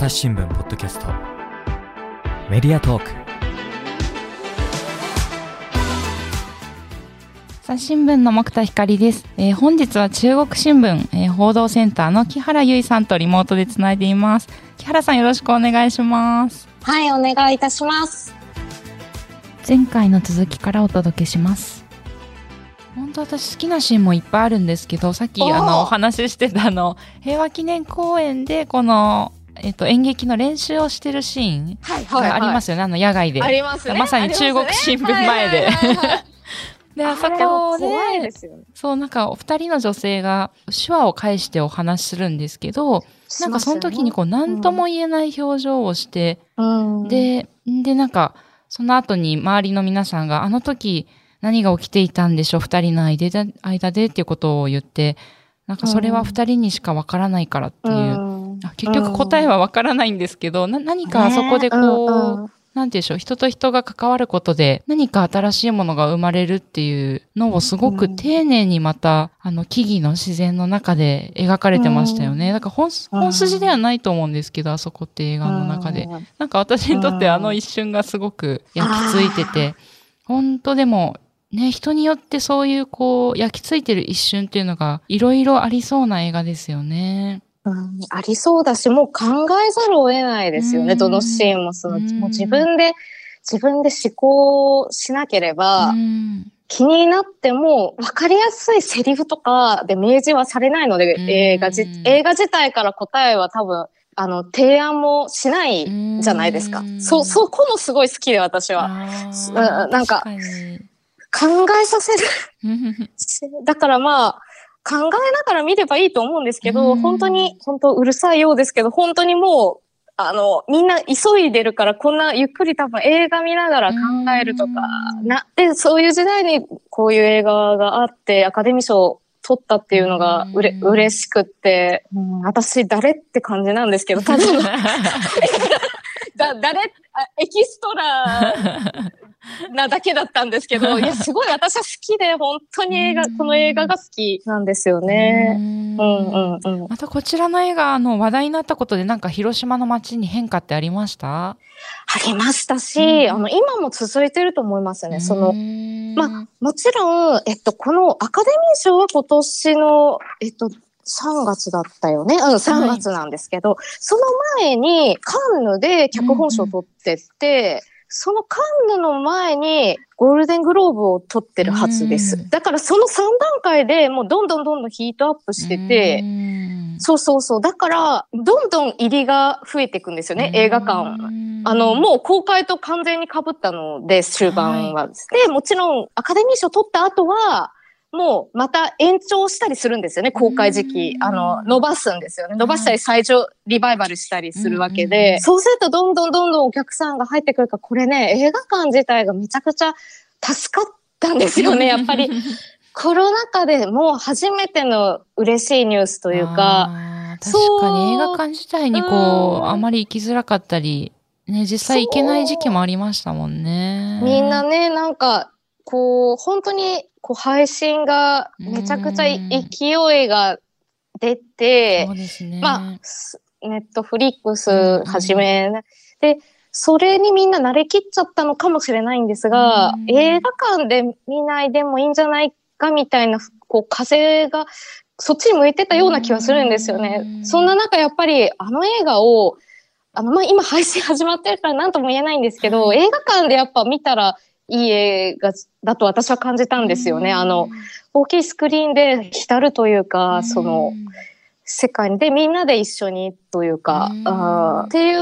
朝日新聞ポッドキャスト。メディアトーク。朝日新聞の木田光です、えー、本日は中国新聞、えー、報道センターの木原由衣さんとリモートでつないでいます。木原さんよろしくお願いします。はいお願いいたします。前回の続きからお届けします。本当私好きなシーンもいっぱいあるんですけどさっきあのお話ししてたあの平和記念公園でこのえっと、演劇の練習をしてるシーンがありますよね、あの野外で。ありますね。まさに中国新聞前で。で、あそこで、そう、なんか、お二人の女性が手話を介してお話しするんですけど、なんかその時にこう、何とも言えない表情をして、で、で、なんか、その後に周りの皆さんが、あの時何が起きていたんでしょう、二人の間で、間でっていうことを言って、なんかそれは二人にしかわからないからっていう、結局答えはわからないんですけど、な何かそこでこう、なんてでしょう、人と人が関わることで何か新しいものが生まれるっていうのをすごく丁寧にまた、あの、木々の自然の中で描かれてましたよね。だから本本筋ではないと思うんですけど、あそこって映画の中で。なんか私にとってあの一瞬がすごく焼き付いてて、本当でも、ね、人によってそういうこう、焼き付いてる一瞬っていうのがいろいろありそうな映画ですよね。うん、ありそうだし、もう考えざるを得ないですよね、どのシーンもその、もう自分で、自分で思考しなければ、気になっても分かりやすいセリフとかで明示はされないので、映画じ、映画自体から答えは多分、あの、提案もしないじゃないですか。そ、そこもすごい好きで私は。なんか、考えさせる。だからまあ、考えながら見ればいいと思うんですけど、本当に、本当うるさいようですけど、本当にもう、あの、みんな急いでるから、こんなゆっくり多分映画見ながら考えるとか、な、で、そういう時代にこういう映画があって、アカデミー賞取ったっていうのがうれ、嬉しくって、うん、私誰って感じなんですけど、ただ だ、誰、エキストラ なだけだったんですけど、いや、すごい私は好きで、本当に映画、この映画が好きなんですよね。うんうんうん。またこちらの映画、あの、話題になったことで、なんか広島の街に変化ってありました？ありましたし、あの、今も続いてると思いますね。その、まあ、もちろん、えっと、このアカデミー賞は今年の、えっと、3月だったよね？うん、3月なんですけど、はい、その前にカンヌで脚本賞を取ってて、そのカンヌの前にゴールデングローブを取ってるはずです。だからその3段階でもうどんどんどんどんヒートアップしてて、そうそうそう。だから、どんどん入りが増えていくんですよね、映画館。あの、もう公開と完全に被ったので、終盤は。はい、で、もちろんアカデミー賞取った後は、もうまた延長したりするんですよね、公開時期。あの、伸ばすんですよね。伸ばしたり最初リバイバルしたりするわけで、そうするとどんどんどんどんお客さんが入ってくるから、これね、映画館自体がめちゃくちゃ助かったんですよね、やっぱり。コロナ禍でもう初めての嬉しいニュースというか。確かに映画館自体にこう、あまり行きづらかったり、ね、実際行けない時期もありましたもんね。みんなね、なんか、こう、本当にこう配信がめちゃくちゃ勢いが出て、ね。まあ、ネットフリックスはじめ、ね、で、それにみんな慣れきっちゃったのかもしれないんですが、映画館で見ないでもいいんじゃないかみたいな、こう、風が、そっちに向いてたような気はするんですよね。そんな中、やっぱり、あの映画を、あの、まあ、今配信始まってるから何とも言えないんですけど、映画館でやっぱ見たらいい映画だと私は感じたんですよね。あの、大きいスクリーンで浸るというか、その、世界でみんなで一緒にというか、あっていう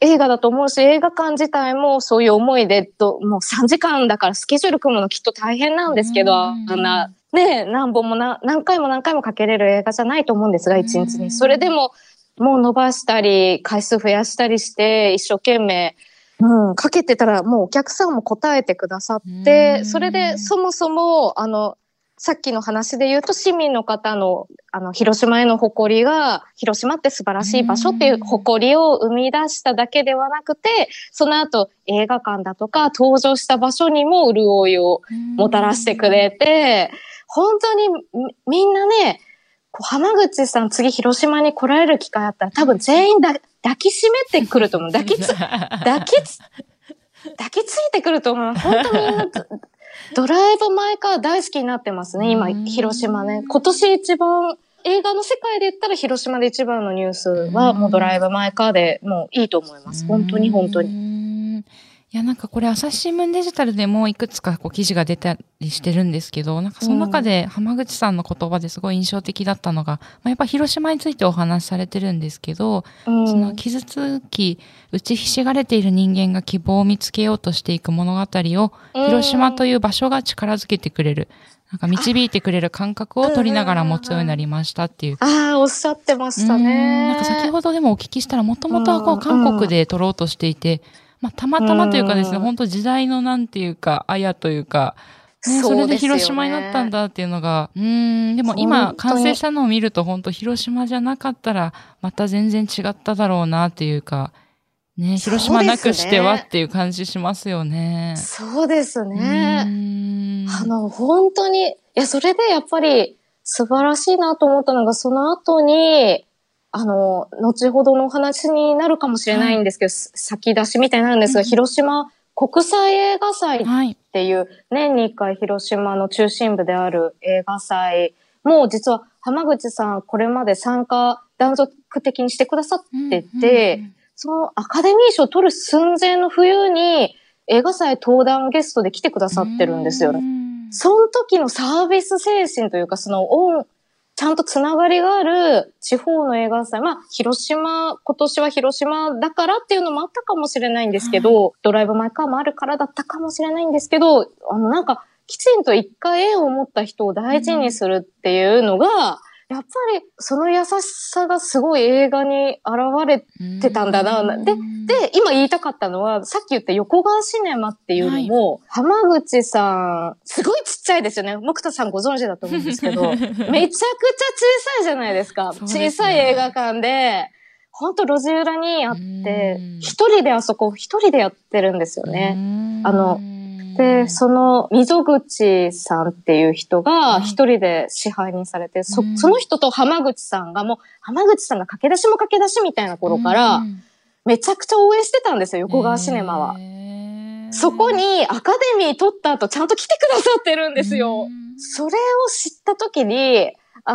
映画だと思うし、映画館自体もそういう思いで、ともう3時間だからスケジュール組むのきっと大変なんですけど、あんな、ね、何本もな何回も何回もかけれる映画じゃないと思うんですが、一日に。それでも、もう伸ばしたり、回数増やしたりして、一生懸命、うん、かけてたらもうお客さんも答えてくださって、それでそもそも、あの、さっきの話で言うと市民の方の、あの、広島への誇りが、広島って素晴らしい場所っていう誇りを生み出しただけではなくて、その後映画館だとか登場した場所にも潤いをもたらしてくれて、本当にみんなね、浜口さん次広島に来られる機会あったら多分全員だ抱きしめてくると思う。抱きつ、抱きつ、抱きついてくると思う。本当みんな、ドライブ・マイ・カー大好きになってますね、今、広島ね。今年一番、映画の世界で言ったら広島で一番のニュースはもうドライブ・マイ・カーでもういいと思います。本当に本当に。いや、なんかこれ朝日新聞デジタルでもいくつかこう記事が出たりしてるんですけど、なんかその中で浜口さんの言葉ですごい印象的だったのが、まあ、やっぱ広島についてお話しされてるんですけど、うん、その傷つき、打ちひしがれている人間が希望を見つけようとしていく物語を、広島という場所が力づけてくれる。なんか導いてくれる感覚を取りながら持つようになりましたっていう。ああ、おっしゃってましたね。なんか先ほどでもお聞きしたら、もともとはこう韓国で撮ろうとしていて、まあ、たまたまというかですね、本当時代のなんていうか、あやというか、ね、それで広島になったんだっていうのが、う、ね、ん、でも今完成したのを見ると本当広島じゃなかったらまた全然違っただろうなっていうか、ね、広島なくしてはっていう感じしますよね。そうですね。あの、本当に、いや、それでやっぱり素晴らしいなと思ったのが、その後に、あの、後ほどのお話になるかもしれないんですけど、はい、先出しみたいになるんですが、うん、広島国際映画祭っていう、年に一回広島の中心部である映画祭も、実は浜口さんこれまで参加断続的にしてくださってて、うんうんうん、そのアカデミー賞を取る寸前の冬に映画祭登壇ゲストで来てくださってるんですよね。その時のサービス精神というか、その音、ちゃんとつながりがある地方の映画祭。まあ、広島、今年は広島だからっていうのもあったかもしれないんですけど、はい、ドライブ・マイ・カーもあるからだったかもしれないんですけど、あの、なんか、きちんと一回絵を持った人を大事にするっていうのが、やっぱりその優しさがすごい映画に現れてたんだな。で、で、今言いたかったのは、さっき言った横川シネマっていうのも、はい、浜口さん、すごいちっちゃいですよね。木田さんご存知だと思うんですけど、めちゃくちゃ小さいじゃないですか。すね、小さい映画館で、ほんと路地裏にあって、一人であそこ、一人でやってるんですよね。あの、で、その溝口さんっていう人が一人で支配人されて、そその人と浜口さんがもう、浜口さんが駆け出しも駆け出しみたいな頃から、めちゃくちゃ応援してたんですよ、横川シネマは。そこにアカデミー取った後ちゃんと来てくださってるんですよ。それを知った時に、あ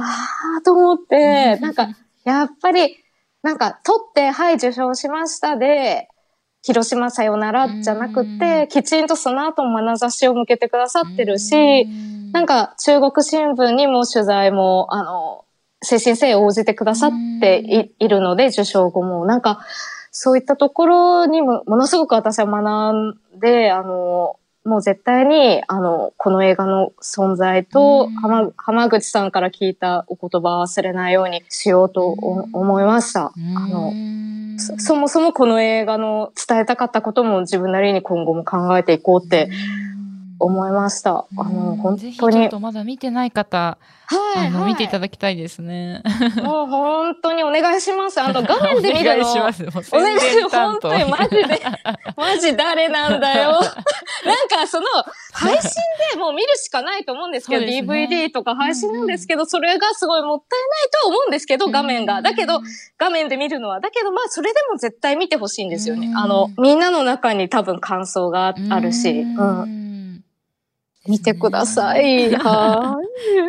あと思って、なんか、やっぱり、なんか、取って、はい、受賞しましたで、広島さよならじゃなくて、きちんとその後も眼差しを向けてくださってるし、なんか中国新聞にも取材も、あの、精神性応じてくださっているので、受賞後も。なんか、そういったところにも、ものすごく私は学んで、あの、もう絶対に、あの、この映画の存在と、浜浜口さんから聞いたお言葉を忘れないようにしようと思いました。あの、そもそもこの映画の伝えたかったことも自分なりに今後も考えていこうって思いました。あの、本当に。ちょっとまだ見てない方、はい、あの、はい、見ていただきたいですね。もう本当にお願いします。あの、画面で見るの。お願いします。お願いします。本当にマジで、マジ誰なんだよ。なんかその、配信でもう見るしかないと思うんですけど、ね、DVD とか配信なんですけど、それがすごいもったいないと思うんですけど、画面が。だけど、画面で見るのは。だけど、まあ、それでも絶対見てほしいんですよね。あの、みんなの中に多分感想があるし。うん見てください。は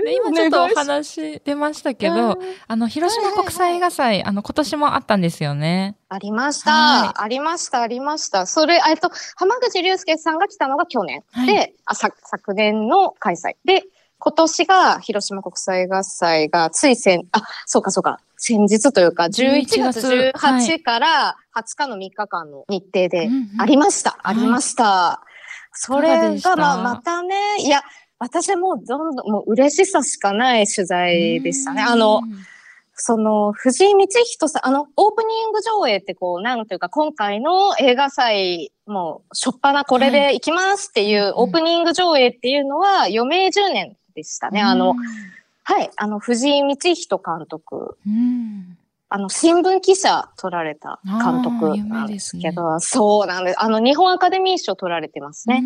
い。今ちょっとお話出ましたけど、あの、広島国際映画祭、あの、今年もあったんですよね。ありました。ありました、ありました。それ、えっと、浜口竜介さんが来たのが去年。はい、であさ、昨年の開催。で、今年が広島国際映画祭がつい先、あ、そうかそうか、先日というか、11月18から20日の3日間の日程でありました。ありました。それが、まあ、またね、いや、私もどんどん、もう嬉しさしかない取材でしたね。あの、その、藤井道人さん、あの、オープニング上映ってこう、なんというか、今回の映画祭、もう、しょっぱなこれで行きますっていうオープニング上映っていうのは、余命10年でしたね。あの、はい、あの、藤井道人監督あの、新聞記者取られた監督なんですけど、ね、そうなんです。あの、日本アカデミー賞取られてますね。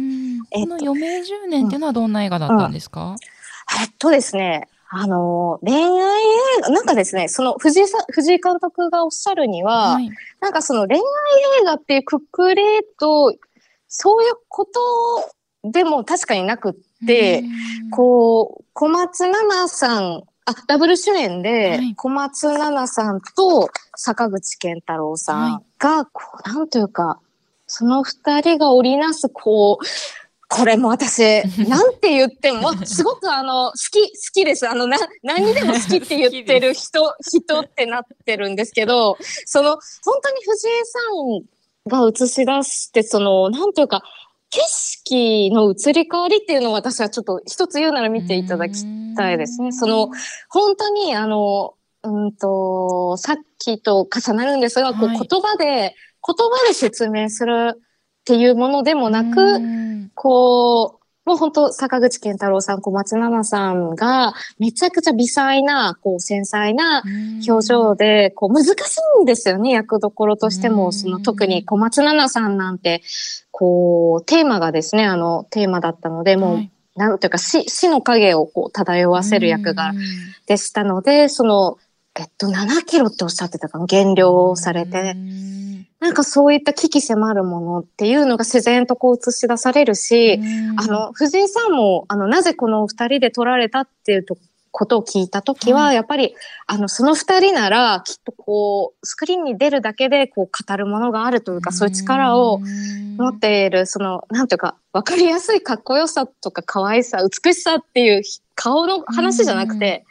えっと、この余命10年っていうのはどんな映画だったんですか、うん。うん、えっとですね、あの、恋愛映画、なんかですね、その藤井さん、藤井監督がおっしゃるには、はい、なんかその恋愛映画っていうくくれと、そういうことでも確かになくって、こう、小松菜奈さん、あ、ダブル主演で、小松菜奈さんと坂口健太郎さんが、こう、なんというか、その二人が織りなす、こう、これも私、なんて言っても、すごくあの、好き、好きです。あの、な、何にでも好きって言ってる人、人ってなってるんですけど、その、本当に藤井さんが映し出して、その、なんていうか、景色の移り変わりっていうのを私はちょっと一つ言うなら見ていただきたいですね。その、本当にあの、うんと、さっきと重なるんですが、こう言葉で、言葉で説明するっていうものでもなく、こう、もう本当、坂口健太郎さん、小松菜奈さんが、めちゃくちゃ微細な、こう、繊細な表情で、こう、難しいんですよね、役どころとしても、その、特に小松菜奈さんなんて、こう、テーマがですね、あの、テーマだったので、もう、はい、なんというか死、死の影をこう漂わせる役が、でしたので、その、えっと、7キロっておっしゃってたかな減量されて。なんかそういった危機迫るものっていうのが自然とこう映し出されるし、あの、藤井さんも、あの、なぜこの二人で撮られたっていうとことを聞いたときは、やっぱり、あの、その二人なら、きっとこう、スクリーンに出るだけで、こう、語るものがあるというか、そういう力を持っている、その、なんていうか、わかりやすいかっこよさとか可愛さ、美しさっていう顔の話じゃなくて、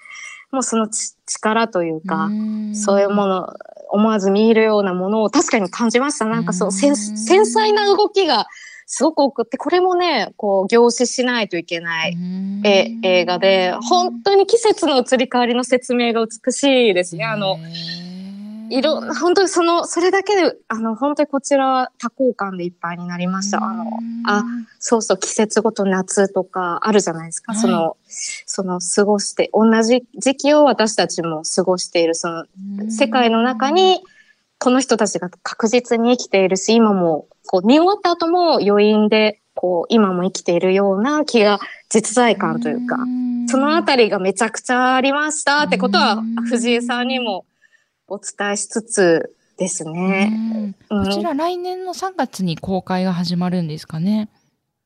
もうその力というか、そういうもの、思わず見るようなものを確かに感じました。なんかそう、繊細な動きがすごく多くって、これもね、こう、凝視しないといけないえ映画で、本当に季節の移り変わりの説明が美しいですね。あの、いろ、本当にその、それだけで、あの、本当にこちら多幸感でいっぱいになりました。あの、あ、そうそう、季節ごと夏とかあるじゃないですか。はい、その、その、過ごして、同じ時期を私たちも過ごしている、その、世界の中に、この人たちが確実に生きているし、今も、こう、見終わった後も余韻で、こう、今も生きているような気が、実在感というか、そのあたりがめちゃくちゃありましたってことは、藤井さんにも、お伝えしつつですね。こちら来年の3月に公開が始まるんですかね。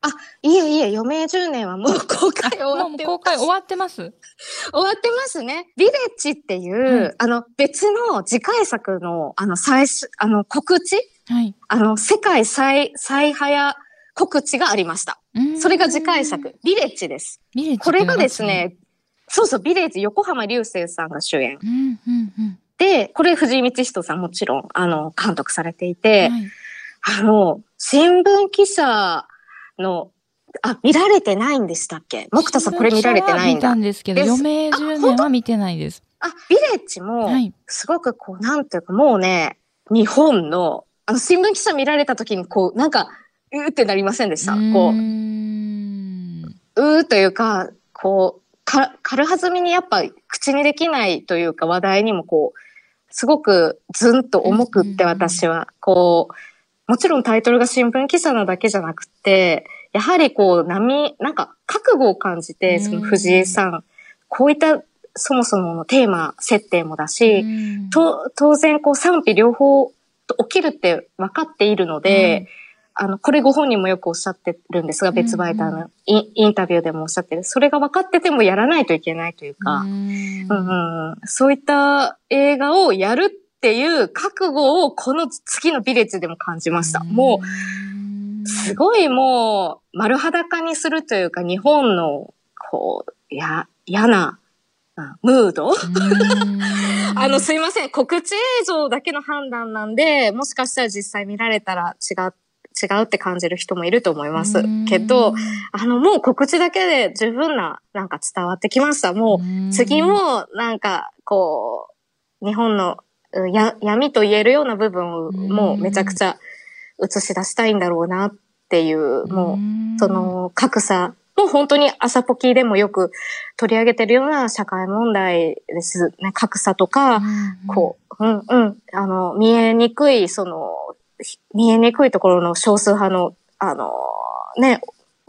あ、いえいえ、余命10年はもう公開終わってます。公開終わってます？終わってますね。ビレッジっていう、はい、あの、別の次回作の、あの、最初、あの、告知？はい。あの、世界最、最早告知がありました。それが次回作、ビレッジです。ビレッジこれがですね、そうそう、ビレッジ、横浜流星さんが主演。うんうんうんで、これ藤井道人さんもちろん、あの、監督されていて、はい、あの、新聞記者の、あ、見られてないんでしたっけ？木田さんこれ見られてないんだ。見たんですけど、余命10年は見てないです。あ、ビレッジも、すごくこう、なんていうか、もうね、日本の、あの、新聞記者見られた時に、こう、なんか、うーってなりませんでした？こう、うーというか、こう、か、軽はずみにやっぱ口にできないというか話題にもこう、すごくずんと重くって私は、こう、もちろんタイトルが新聞記者なだけじゃなくて、やはりこう波、なんか覚悟を感じて、その藤井さん、こういったそもそものテーマ設定もだし、と当然こう賛否両方起きるって分かっているので、あの、これご本人もよくおっしゃってるんですが、別媒体のインタビューでもおっしゃってる。それが分かっててもやらないといけないというか、うんうん、そういった映画をやるっていう覚悟をこの次のビレッジでも感じました。もう、すごいもう丸裸にするというか、日本の、こう、や、嫌な、ムード？あの、すいません。告知映像だけの判断なんで、もしかしたら実際見られたら違っ違うって感じる人もいると思います。けど、あの、もう告知だけで十分な、なんか伝わってきました。もう、次も、なんか、こう、日本のや闇と言えるような部分を、もうめちゃくちゃ映し出したいんだろうなっていう、もう、その格差もう本当に朝ポキでもよく取り上げてるような社会問題ですね。格差とか、こう、うんうん、あの、見えにくい、その、見えにくいところの少数派の、あの、ね、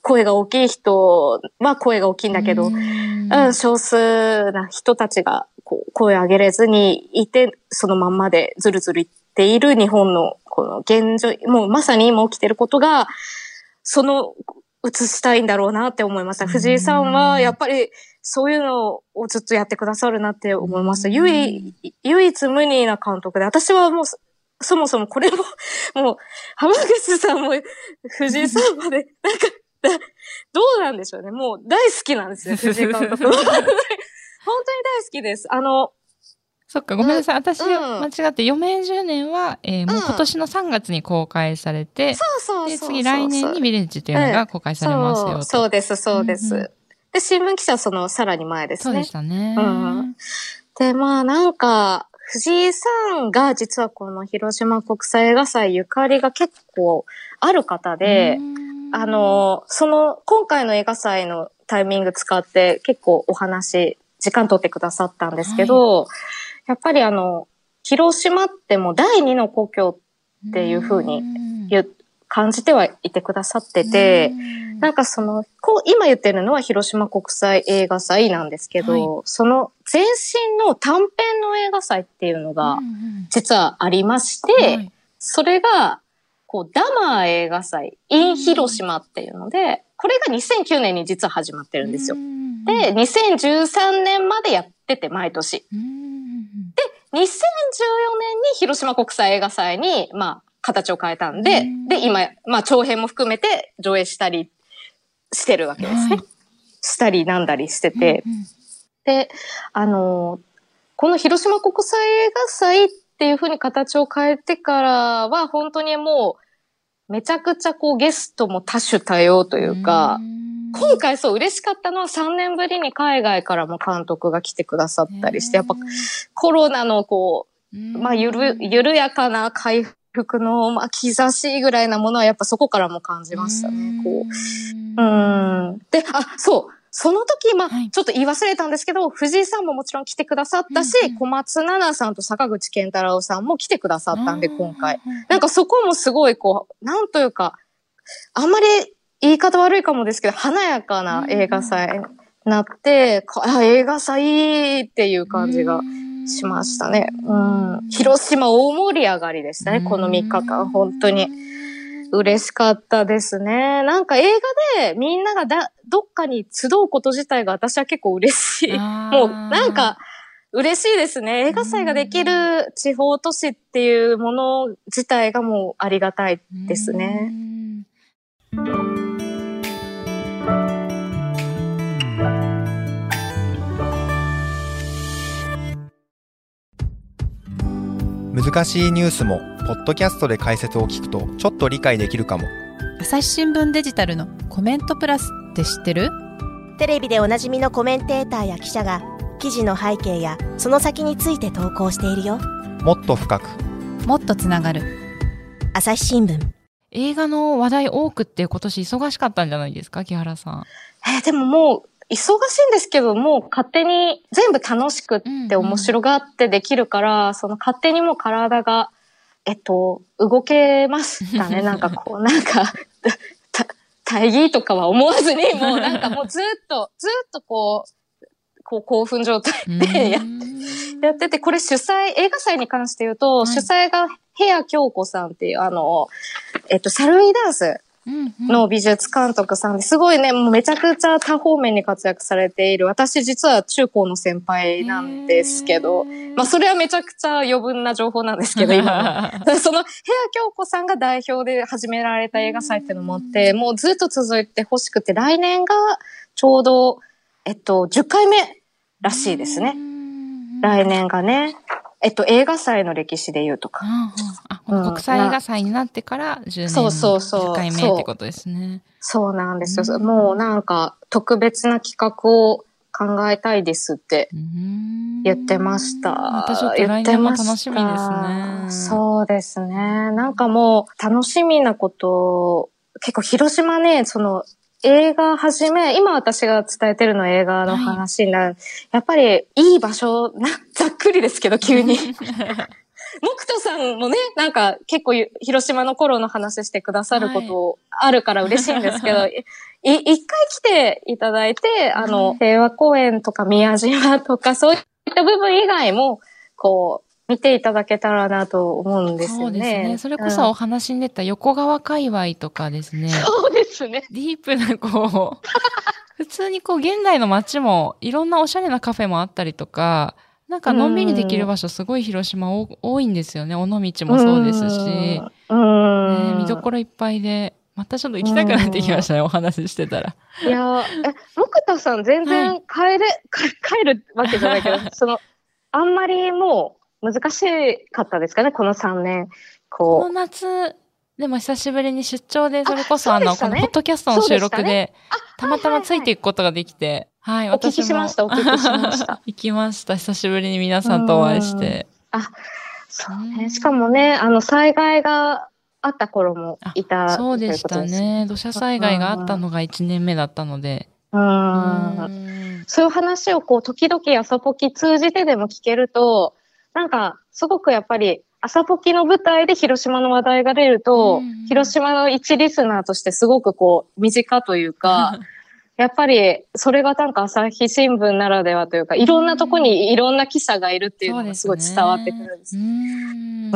声が大きい人は声が大きいんだけど、うん、少数な人たちがこう声を上げれずにいて、そのまんまでずるずるいっている日本のこの現状、もうまさに今起きてることが、その映したいんだろうなって思いました。藤井さんはやっぱりそういうのをずっとやってくださるなって思いました。唯唯一無二な監督で、私はもうそもそもこれも、もう浜口さんも藤井さんまで、なんか、どうなんでしょうね。もう大好きなんですよ、藤井監督。本当に大好きです。あの、そっか、ごめんなさい。私、間違って、余命10年は、えー、もう今年の3月に公開されて、そうそうで、次来年にヴィレッジというのが公開されますよそうです、そうです。うんうん、で、新聞記者はそのさらに前ですね。そうでしたね。うん。で、まあなんか、藤井さんが実はこの広島国際映画祭ゆかりが結構ある方で、あの、その、今回の映画祭のタイミング使って結構お話、時間取ってくださったんですけど、はい。やっぱりあの、広島ってもう第二の故郷っていうふうに感じてはいてくださってて、なんかその、こう、今言ってるのは広島国際映画祭なんですけど、はい、その前身の短編の映画祭っていうのが実はありまして、はい、それが、こう、ダマー映画祭 in 広島っていうので、これが2009年に実は始まってるんですよ。で、2013年までやってて、毎年。2014年に広島国際映画祭に、まあ、形を変えたんで、で、今、まあ、長編も含めて上映したりしてるわけですね。はい、したりなんだりしてて。うんうん、で、あの、この広島国際映画祭っていうふうに形を変えてからは、本当にもう、めちゃくちゃこうゲストも多種多様というか、う今回そう嬉しかったのは3年ぶりに海外からも監督が来てくださったりして、やっぱコロナのこう、まあゆる、緩やかな回復の、まあ、兆しぐらいなものはやっぱそこからも感じましたね。こう。うん。で、あ、そう。その時、まあ、ちょっと言い忘れたんですけど、藤井さんももちろん来てくださったし、小松菜奈さんと坂口健太郎さんも来てくださったんで、今回。なんかそこもすごい、こう、なんというか、あんまり言い方悪いかもですけど、華やかな映画祭になって、あ、映画祭っていう感じがしましたね。うん。広島大盛り上がりでしたね、この3日間、本当に。嬉しかったですね。なんか映画でみんながだ、どっかに集うこと自体が私は結構嬉しい。もうなんか嬉しいですね。映画祭ができる地方都市っていうもの自体がもうありがたいですね。難しいニュースもポッドキャストで解説を聞くとちょっと理解できるかも。朝日新聞デジタルのコメントプラスって知ってる？テレビでおなじみのコメンテーターや記者が記事の背景やその先について投稿しているよ。もっと深く。もっとつながる。朝日新聞。映画の話題多くって今年忙しかったんじゃないですか木原さん。えー、でももう忙しいんですけども、勝手に全部楽しくって面白がってできるから、うんうん、その勝手にも体が、えっと、動けましたね？なんかこう、なんか、大義とかは思わずに、もうなんかもうずっと、ずっとこう、こう興奮状態でややってて、これ主催、映画祭に関して言うと、はい、主催が部屋京子さんっていう、あの、えっと、サルイダンスの美術監督さんですごいね、もうめちゃくちゃ多方面に活躍されている。私実は中高の先輩なんですけど、まあそれはめちゃくちゃ余分な情報なんですけど、今 の。その部屋京子さんが代表で始められた映画祭っていうのもあって、もうずっと続いてほしくて、来年がちょうど、えっと、10回目らしいですね。来年がね。えっと、映画祭の歴史で言うとか。うんうん、国際映画祭になってから10年、そうそうそう。10回目ってことですね。そうなんですよ。うん、もうなんか、特別な企画を考えたいですって言ってました。私ちょっと来年も楽しみですね。そうですね。なんかもう楽しみなこと、結構広島ね、その映画はじめ、今私が伝えてるのは映画の話になる。はい、やっぱりいい場所な、ざっくりですけど、急に。木田さんもね、なんか結構広島の頃の話してくださることあるから嬉しいんですけど、は い、い一回来ていただいて、あの、平和公園とか宮島とかそういった部分以外も、こう、見ていただけたらなと思うんですよね。そうですね。それこそお話に出た横川界隈とかですね。そうですね。ディープなこう、普通にこう現代の街もいろんなおしゃれなカフェもあったりとか、なんかのんびりできる場所すごい広島多いんですよね。尾道もそうですし、ね、見どころいっぱいで、またちょっと行きたくなってきましたね、お話ししてたら。いやえ、木田さん全然帰れ、はい、帰るわけじゃないけど、その、あんまりもう難しかったですかね、この3年。こう。この夏、でも久しぶりに出張で、それこそあの、このポッドキャストの収録で、たまたまついていくことができて、はい、お聞きしました、お聞きしました。行きました。久しぶりに皆さんとお会いして。あ、そうね。しかもね、あの、災害があった頃もいたそうでしたね。土砂災害があったのが1年目だったので。うん。そういう話をこう、時々朝ポキ通じてでも聞けると、なんか、すごくやっぱり、朝ポキの舞台で広島の話題が出ると、広島の一リスナーとしてすごくこう、身近というか、やっぱり、それがなんか朝日新聞ならではというか、いろんなとこにいろんな記者がいるっていうのがすごい伝わってくるんです。うん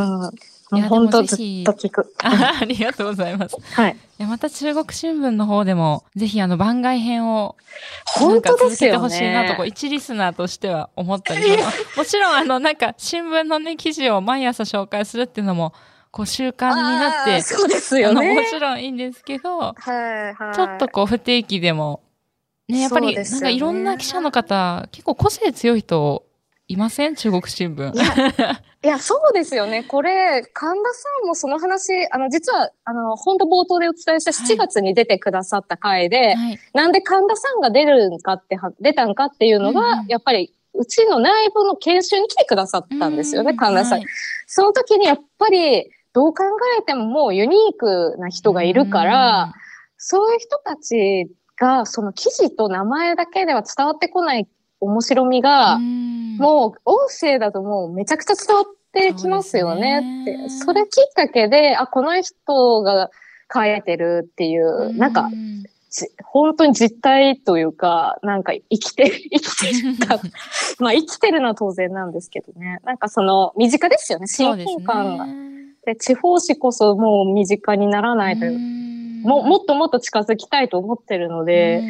本当ずっと聞く。あありがとうございます。はい。いや、また中国新聞の方でも、ぜひあの番外編を、本当ですよね。続けてほしいなと、一リスナーとしては思ったり もちろんあの、なんか新聞のね、記事を毎朝紹介するっていうのも、こう習慣になって、そうですよね。もちろんいいんですけど、はいはい、ちょっとこう不定期でも、ね、やっぱり、なんかいろんな記者の方、結構個性強い人いません？中国新聞。いや、そうですよね。これ、神田さんもその話、あの、実は、あの、本当冒頭でお伝えした7月に出てくださった回で、はい、なんで神田さんが出るんかって、出たんかっていうのが、うん、やっぱり、うちの内部の研修に来てくださったんですよね、神田さん。はい、その時にやっぱり、どう考えてももうユニークな人がいるから、そういう人たちが、その記事と名前だけでは伝わってこない面白みが、もう音声だともうめちゃくちゃ伝わってきますよねって。そ,、れきっかけで、あ、この人が書いてるっていう、なんか、本当に実体というか、なんか生きて、生きてるか。まあ生きてるのは当然なんですけどね。なんかその身近ですよね、親近感が。で、地方紙こそもう身近にならないというも、もっともっと近づきたいと思ってるので、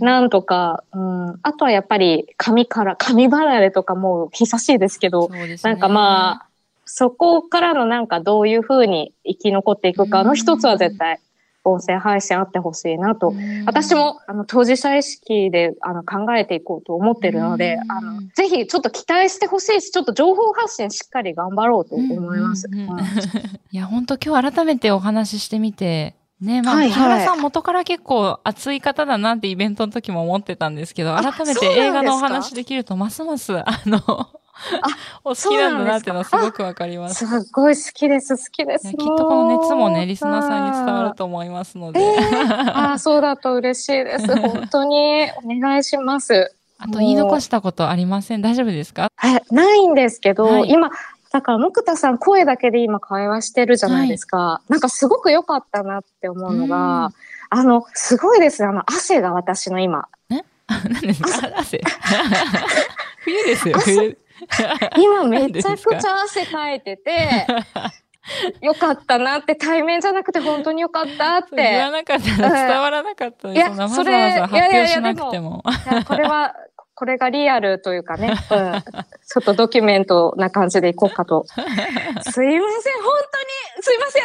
なんとか、うん、あとはやっぱり紙から、紙離れとかも久しいですけど、ね、なんかまあ、そこからのなんかどういうふうに生き残っていくかの一つは絶対、音声配信あってほしいなと。私も、あの、当事者意識で、あの、考えていこうと思ってるので、あの、ぜひちょっと期待してほしいし、ちょっと情報発信しっかり頑張ろうと思います。いや、本当今日改めてお話ししてみて、ねまあ、はいはい、原さん元から結構熱い方だなってイベントの時も思ってたんですけど、改めて映画のお話できると、ますます、あの、お好きなんだなってのはすごくわかります。すごい好きです、好きです。きっとこの熱もね、リスナーさんに伝わると思いますので。えー、ああ、そうだと嬉しいです。本当にお願いします。あと言い残したことありません？大丈夫ですか？え、ないんですけど、はい、今、だから、木田さん声だけで今会話してるじゃないですか。はい、なんかすごく良かったなって思うのが、あの、すごいですあの、汗が私の今。え？何ですか？汗。冬ですよ、冬。今めちゃくちゃ汗かいてて、よかったなって、対面じゃなくて本当によかったって。言わなかったら伝わらなかったいや、それ、いやいやいや、でも、これは、これがリアルというかね、うん、ちょっとドキュメントな感じでいこうかと。すいません、本当に、すいません。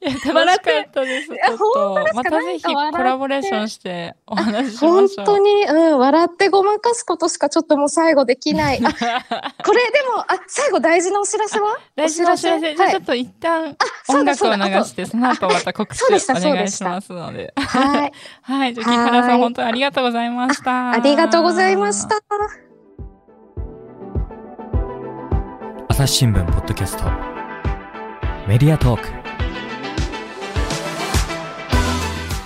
いや、楽しかったです。ちょっと、またぜひコラボレーションしてお話ししましょう。本当に、うん、笑ってごまかすことしかちょっともう最後できない。あ、これでも、あ、最後大事なお知らせは？大事なお知らせ。じゃあちょっと一旦音楽を流して、その後また告知をお願いしますので。はい。はい。じゃあ、木原さん、本当にありがとうございました。した。ありがとうございました。朝日新聞ポッドキャストメディアトーク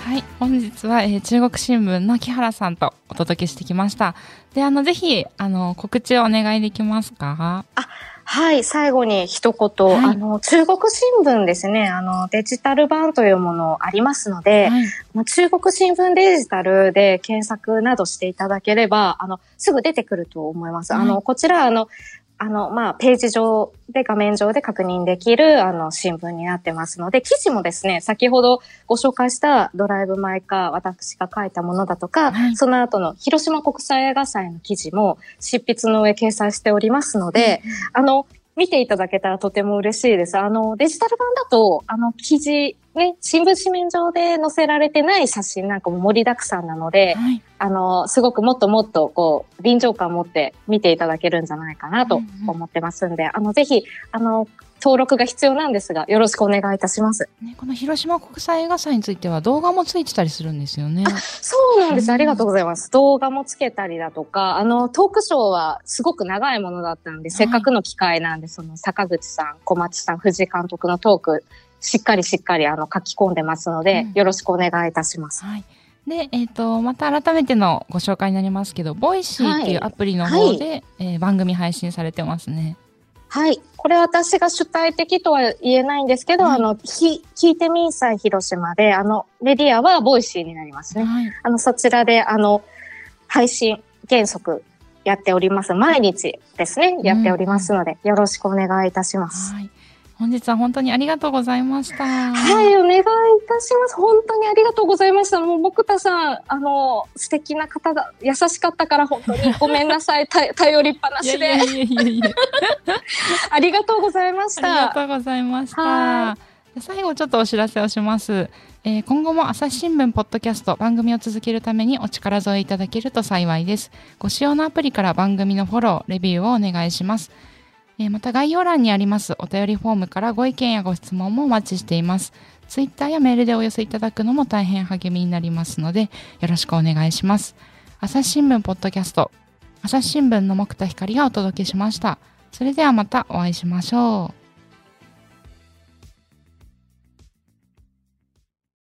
はい本日は、えー、中国新聞の木原さんとお届けしてきましたであのぜひあの告知をお願いできますか？あはい、最後に一言、はい、あの、中国新聞ですね、あの、デジタル版というものありますので、はい、中国新聞デジタルで検索などしていただければ、あの、すぐ出てくると思います。はい、あの、こちら、あの、あの、まあ、ページ上で、画面上で確認できる、あの、新聞になってますので、記事もですね、先ほどご紹介したドライブ・マイ・カー、私が書いたものだとか、はい、その後の広島国際映画祭の記事も執筆の上掲載しておりますので、あの、見ていただけたらとても嬉しいです。あの、デジタル版だと、あの、記事、ね、新聞紙面上で載せられてない写真なんかも盛りだくさんなので、はい、あの、すごくもっともっと、こう、臨場感を持って見ていただけるんじゃないかなと思ってますんで、うんうん、あの、ぜひ、あの、登録が必要なんですが、よろしくお願いいたします。ね、この広島国際映画祭については動画もついてたりするんですよね。そうなんです。ありがとうございます。動画もつけたりだとか、あの、トークショーはすごく長いものだったんで、はい、せっかくの機会なんで、その坂口さん、小町さん、藤井監督のトーク、しっかりしっかりあの書き込んでますので、うん、よろしくお願いいたします。はい。で、えっ、ー、と、また改めてのご紹介になりますけど、 Voicy っていうアプリの方で、はい、えー、番組配信されてますね。はい。これ私が主体的とは言えないんですけど、はい、あの、ひ、聞いてみんさい広島で、あの、メディアは Voicy になりますね。はい、あの、そちらで、あの、配信原則やっております。毎日ですね、やっておりますので、よろしくお願いいたします。はい本日は本当にありがとうございました。はい、お願いいたします。本当にありがとうございました。もう、僕田さん、あの、素敵な方だ、優しかったから本当に ごめんなさい。た頼りっぱなしで。いやいやいやいや ありがとうございました。ありがとうございました。最後ちょっとお知らせをします。えー、今後も朝日新聞ポッドキャスト番組を続けるためにお力添えいただけると幸いです。ご使用のアプリから番組のフォロー、レビューをお願いします。えー、また概要欄にありますお便りフォームからご意見やご質問もお待ちしています。ツイッターやメールでお寄せいただくのも大変励みになりますので、よろしくお願いします。朝日新聞ポッドキャスト、朝日新聞の木田光がお届けしました。それではまたお会いしましょう。